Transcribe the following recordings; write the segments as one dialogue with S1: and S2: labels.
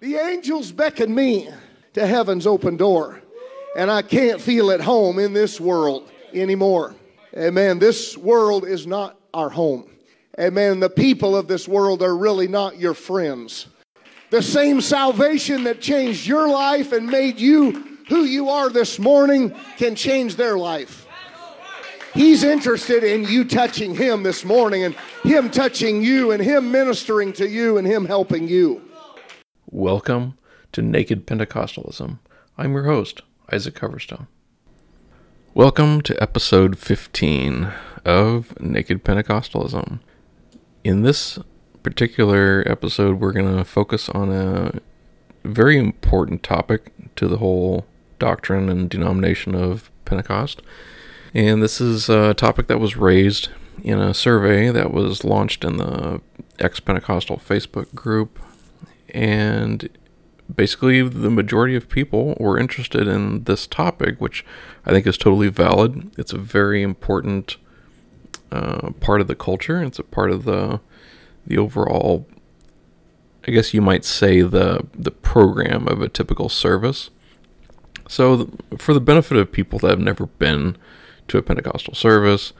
S1: The angels beckon me to heaven's open door, and I can't feel at home in this world anymore. Amen. This world is not our home. Amen. The people of this world are really not your friends. The same salvation that changed your life and made you who you are this morning can change their life. He's interested in you touching him this morning and him touching you and him ministering to you and him helping you.
S2: Welcome to Naked Pentecostalism. I'm your host, Isaac Coverstone. Welcome to episode 15 of Naked Pentecostalism. In this particular episode, we're going to focus on a very important topic to the whole doctrine and denomination of Pentecost. And this is a topic that was raised in a survey that was launched in the ex Pentecostal Facebook group. And basically, the majority of people were interested in this topic, which I think is totally valid. It's a very important uh, part of the culture, it's a part of the the overall I guess you might say the the program of a typical service. So, for the benefit of people that have never been to a Pentecostal service,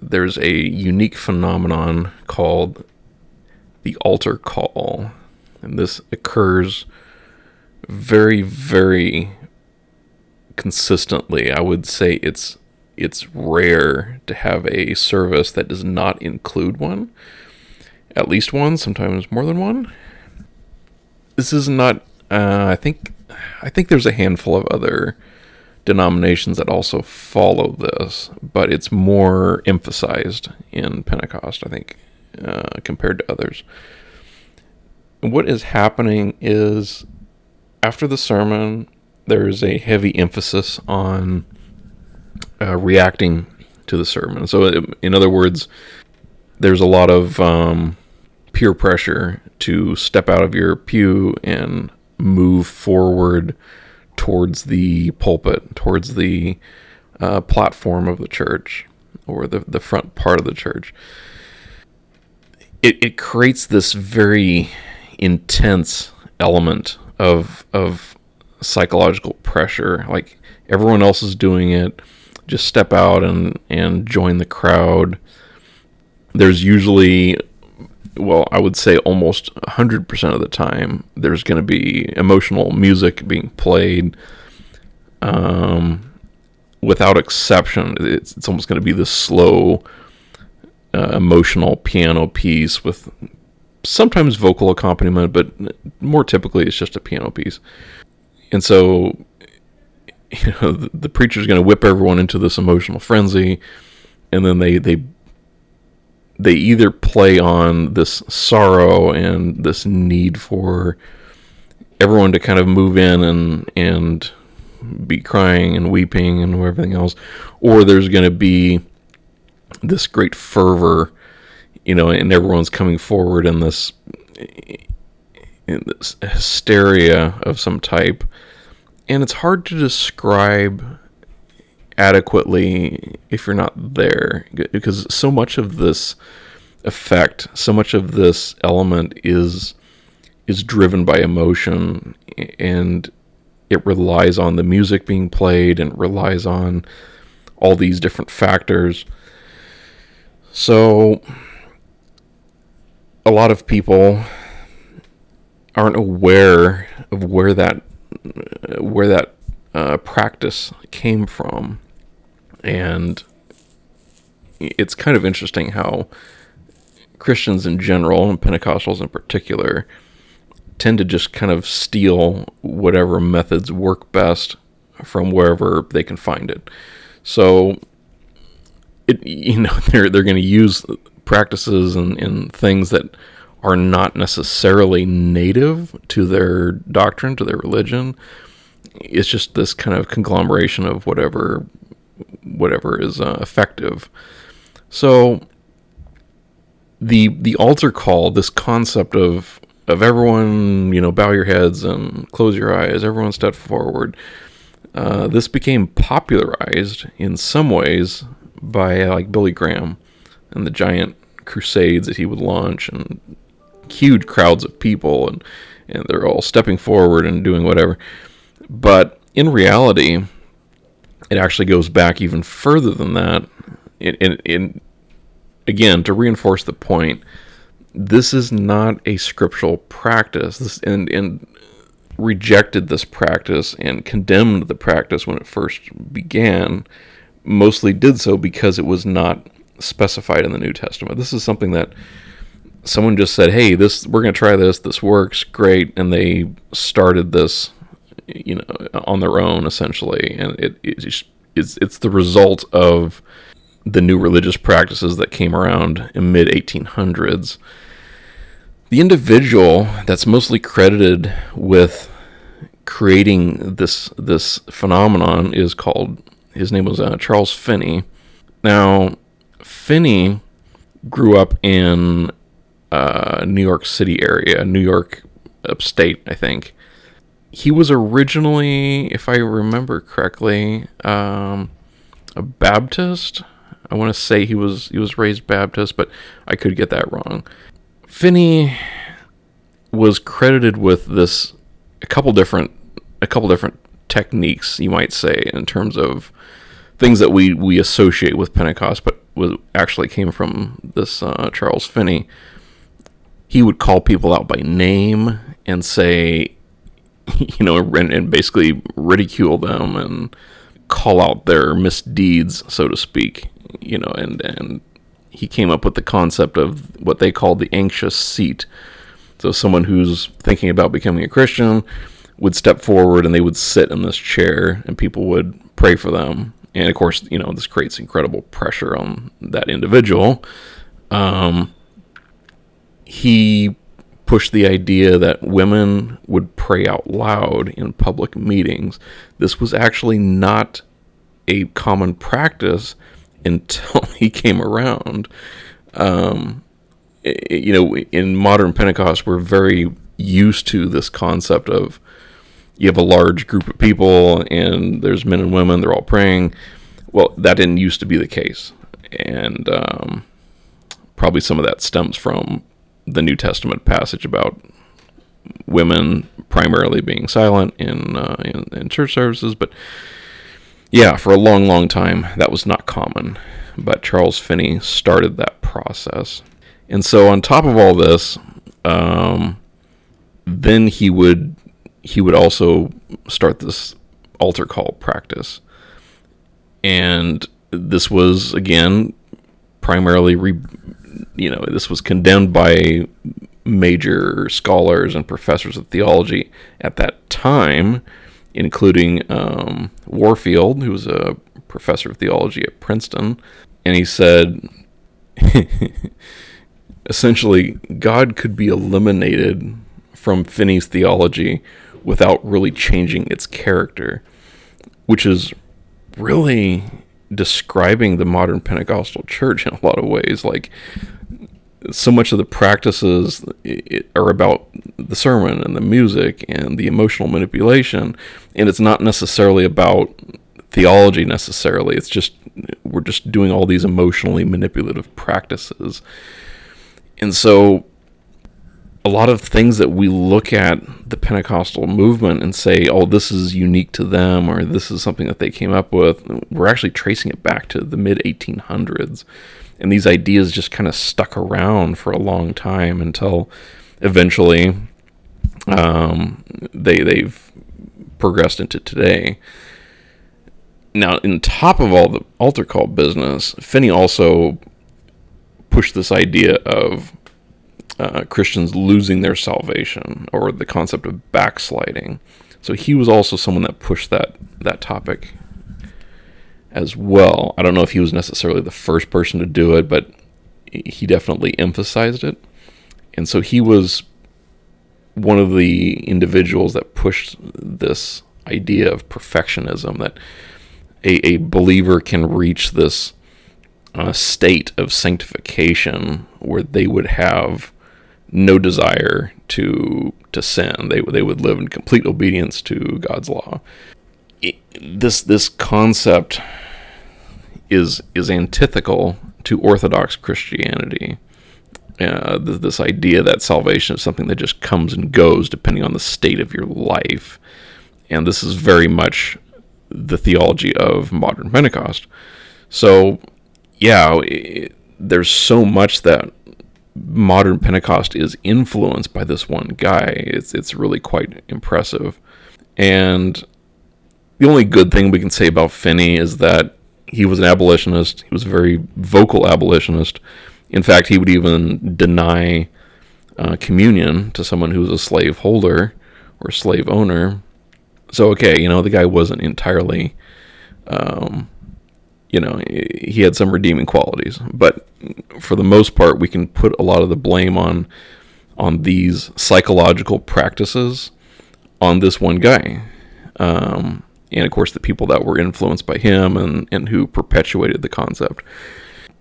S2: there's a unique phenomenon called the altar call, and this occurs very, very consistently. I would say it's it's rare to have a service that does not include one at least one, sometimes more than one. This is not. Uh, I think. I think there's a handful of other denominations that also follow this, but it's more emphasized in Pentecost. I think uh, compared to others. What is happening is after the sermon, there's a heavy emphasis on uh, reacting to the sermon. So, in other words, there's a lot of um, peer pressure to step out of your pew and move forward towards the pulpit, towards the uh, platform of the church or the, the front part of the church. It, it creates this very intense element of, of psychological pressure. Like everyone else is doing it, just step out and, and join the crowd. There's usually well, I would say almost 100% of the time, there's going to be emotional music being played. Um, without exception, it's, it's almost going to be this slow, uh, emotional piano piece with sometimes vocal accompaniment, but more typically it's just a piano piece. And so, you know, the, the preacher's going to whip everyone into this emotional frenzy, and then they, they they either play on this sorrow and this need for everyone to kind of move in and and be crying and weeping and everything else, or there's going to be this great fervor, you know, and everyone's coming forward in this, in this hysteria of some type, and it's hard to describe adequately if you're not there because so much of this effect so much of this element is is driven by emotion and it relies on the music being played and relies on all these different factors. So a lot of people aren't aware of where that where that uh, practice came from and it's kind of interesting how Christians in general and Pentecostals in particular tend to just kind of steal whatever methods work best from wherever they can find it. So it you know they're they're going to use practices and, and things that are not necessarily native to their doctrine, to their religion. It's just this kind of conglomeration of whatever whatever is uh, effective. So the the altar call, this concept of of everyone, you know, bow your heads and close your eyes, everyone step forward. Uh, this became popularized in some ways by uh, like Billy Graham and the giant crusades that he would launch and huge crowds of people and and they're all stepping forward and doing whatever. But in reality, it actually goes back even further than that. In, in, in again, to reinforce the point, this is not a scriptural practice. This and and rejected this practice and condemned the practice when it first began. Mostly did so because it was not specified in the New Testament. This is something that someone just said, "Hey, this we're going to try this. This works great," and they started this, you know, on their own essentially, and it, it's it's it's the result of the new religious practices that came around in mid 1800s. The individual that's mostly credited with creating this this phenomenon is called his name was uh, Charles Finney. Now, Finney grew up in uh, New York City area, New York upstate, I think. He was originally, if I remember correctly, um, a Baptist. I want to say he was he was raised Baptist, but I could get that wrong. Finney was credited with this a couple different a couple different techniques, you might say, in terms of things that we we associate with Pentecost, but was actually came from this uh, Charles Finney. He would call people out by name and say, you know, and, and basically ridicule them and call out their misdeeds, so to speak. You know, and and he came up with the concept of what they called the anxious seat. So someone who's thinking about becoming a Christian would step forward and they would sit in this chair and people would pray for them and of course, you know, this creates incredible pressure on that individual. Um, he pushed the idea that women would pray out loud in public meetings. This was actually not a common practice until he came around. Um, you know, in modern Pentecost, we're very used to this concept of you have a large group of people and there's men and women, they're all praying. Well, that didn't used to be the case. And um, probably some of that stems from the New Testament passage about women primarily being silent in, uh, in, in church services. But yeah, for a long, long time, that was not common. But Charles Finney started that process. And so, on top of all this, um, then he would he would also start this altar call practice. And this was, again, primarily, re, you know, this was condemned by major scholars and professors of theology at that time, including um, Warfield, who was a professor of theology at Princeton. And he said, essentially, God could be eliminated from Finney's theology without really changing its character, which is really describing the modern Pentecostal church in a lot of ways. Like, so much of the practices are about the sermon and the music and the emotional manipulation, and it's not necessarily about theology necessarily. It's just we're just doing all these emotionally manipulative practices. And so a lot of things that we look at the Pentecostal movement and say, oh, this is unique to them or this is something that they came up with, we're actually tracing it back to the mid 1800s. And these ideas just kind of stuck around for a long time until eventually um, they, they've progressed into today. Now, in top of all the altar call business, Finney also pushed this idea of uh, Christians losing their salvation or the concept of backsliding. So he was also someone that pushed that that topic as well. I don't know if he was necessarily the first person to do it, but he definitely emphasized it. And so he was one of the individuals that pushed this idea of perfectionism that a, a believer can reach this uh, state of sanctification where they would have no desire to to sin. They they would live in complete obedience to God's law. It, this this concept is is antithetical to Orthodox Christianity. uh, th- this idea that salvation is something that just comes and goes depending on the state of your life. And this is very much the theology of modern Pentecost. So, yeah, it, there's so much that modern Pentecost is influenced by this one guy. It's it's really quite impressive. And the only good thing we can say about Finney is that he was an abolitionist. He was a very vocal abolitionist. In fact, he would even deny uh, communion to someone who was a slave holder or slave owner. So, okay, you know, the guy wasn't entirely, um, you know, he had some redeeming qualities. But for the most part, we can put a lot of the blame on on these psychological practices on this one guy. Um, and of course, the people that were influenced by him and, and who perpetuated the concept.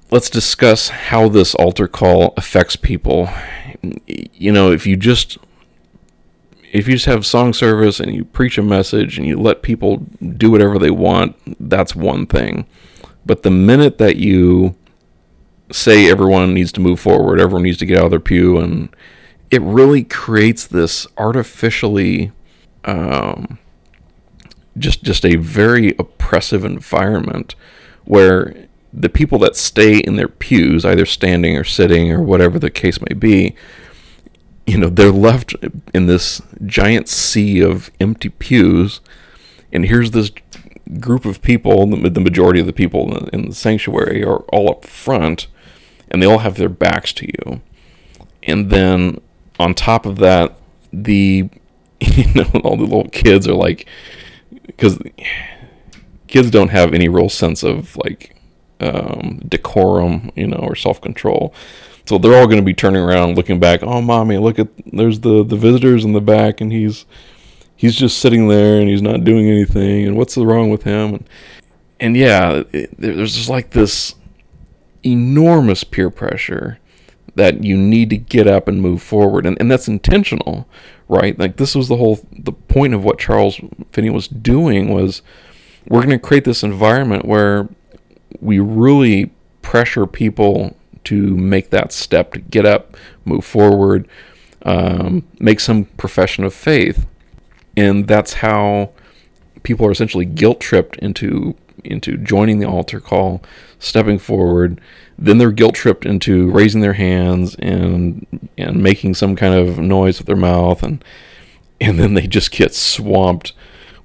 S2: Let's discuss how this altar call affects people. You know, if you just if you just have song service and you preach a message and you let people do whatever they want, that's one thing. But the minute that you say everyone needs to move forward, everyone needs to get out of their pew, and it really creates this artificially, um, just just a very oppressive environment where the people that stay in their pews, either standing or sitting or whatever the case may be, you know, they're left in this giant sea of empty pews, and here's this group of people, the majority of the people in the sanctuary are all up front, and they all have their backs to you. And then on top of that, the you know all the little kids are like, because kids don't have any real sense of like um, decorum, you know, or self control. So they're all going to be turning around, looking back. Oh, mommy, look at there's the the visitors in the back, and he's he's just sitting there and he's not doing anything. And what's wrong with him? And, and yeah, it, there's just like this enormous peer pressure that you need to get up and move forward, and and that's intentional, right? Like this was the whole the point of what Charles Finney was doing was we're going to create this environment where we really pressure people to make that step to get up, move forward, um, make some profession of faith, and that's how people are essentially guilt tripped into into joining the altar call, stepping forward. Then they're guilt tripped into raising their hands and and making some kind of noise with their mouth, and and then they just get swamped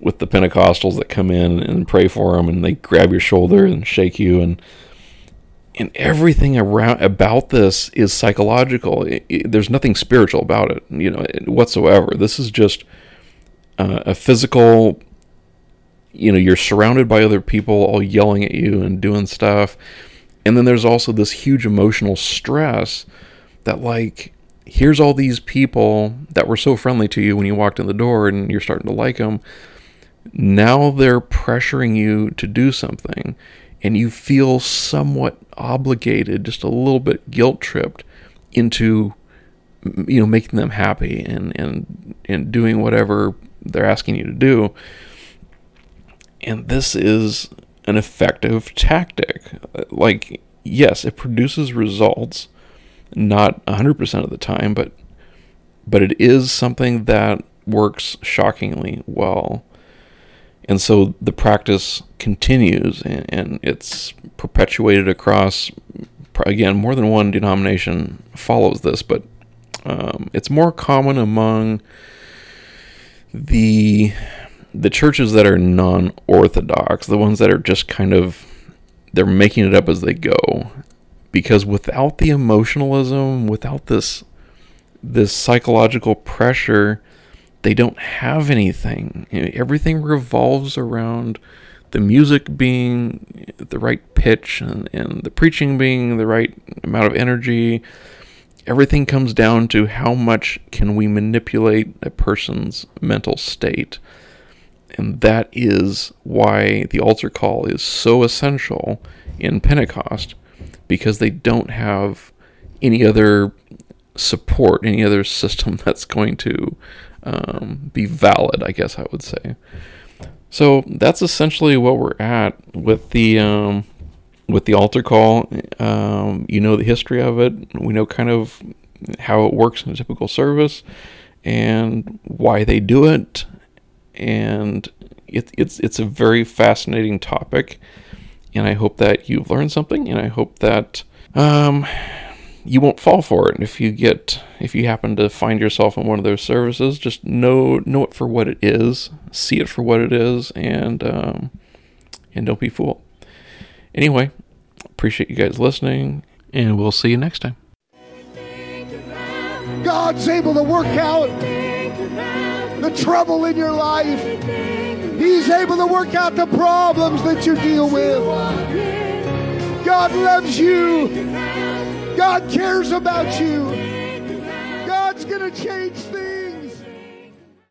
S2: with the Pentecostals that come in and pray for them, and they grab your shoulder and shake you and and everything around about this is psychological. It, it, there's nothing spiritual about it, you know, whatsoever. This is just uh, a physical. You know, you're surrounded by other people all yelling at you and doing stuff, and then there's also this huge emotional stress that, like, here's all these people that were so friendly to you when you walked in the door, and you're starting to like them. Now they're pressuring you to do something and you feel somewhat obligated, just a little bit guilt tripped into you know making them happy and and and doing whatever they're asking you to do. And this is an effective tactic. Like yes, it produces results not 100% of the time, but but it is something that works shockingly well. And so the practice continues and, and it's perpetuated across, again, more than one denomination follows this, but um, it's more common among the the churches that are non-orthodox, the ones that are just kind of they're making it up as they go. Because without the emotionalism, without this this psychological pressure, they don't have anything. Everything revolves around the music being the right pitch and, and the preaching being the right amount of energy. Everything comes down to how much can we manipulate a person's mental state. And that is why the altar call is so essential in Pentecost because they don't have any other support, any other system that's going to um, be valid, I guess I would say. So that's essentially what we're at with the um, with the altar call, um, you know the history of it. We know kind of how it works in a typical service and why they do it. And it, it's it's a very fascinating topic, and I hope that you've learned something, and I hope that um, you won't fall for it. And if you get if you happen to find yourself in one of those services, just know know it for what it is, see it for what it is, and um, and don't be fooled. Anyway, appreciate you guys listening, and we'll see you next time.
S1: God's able to work out the trouble in your life. He's able to work out the problems that you deal with. God loves you. God cares about you. God's going to change things.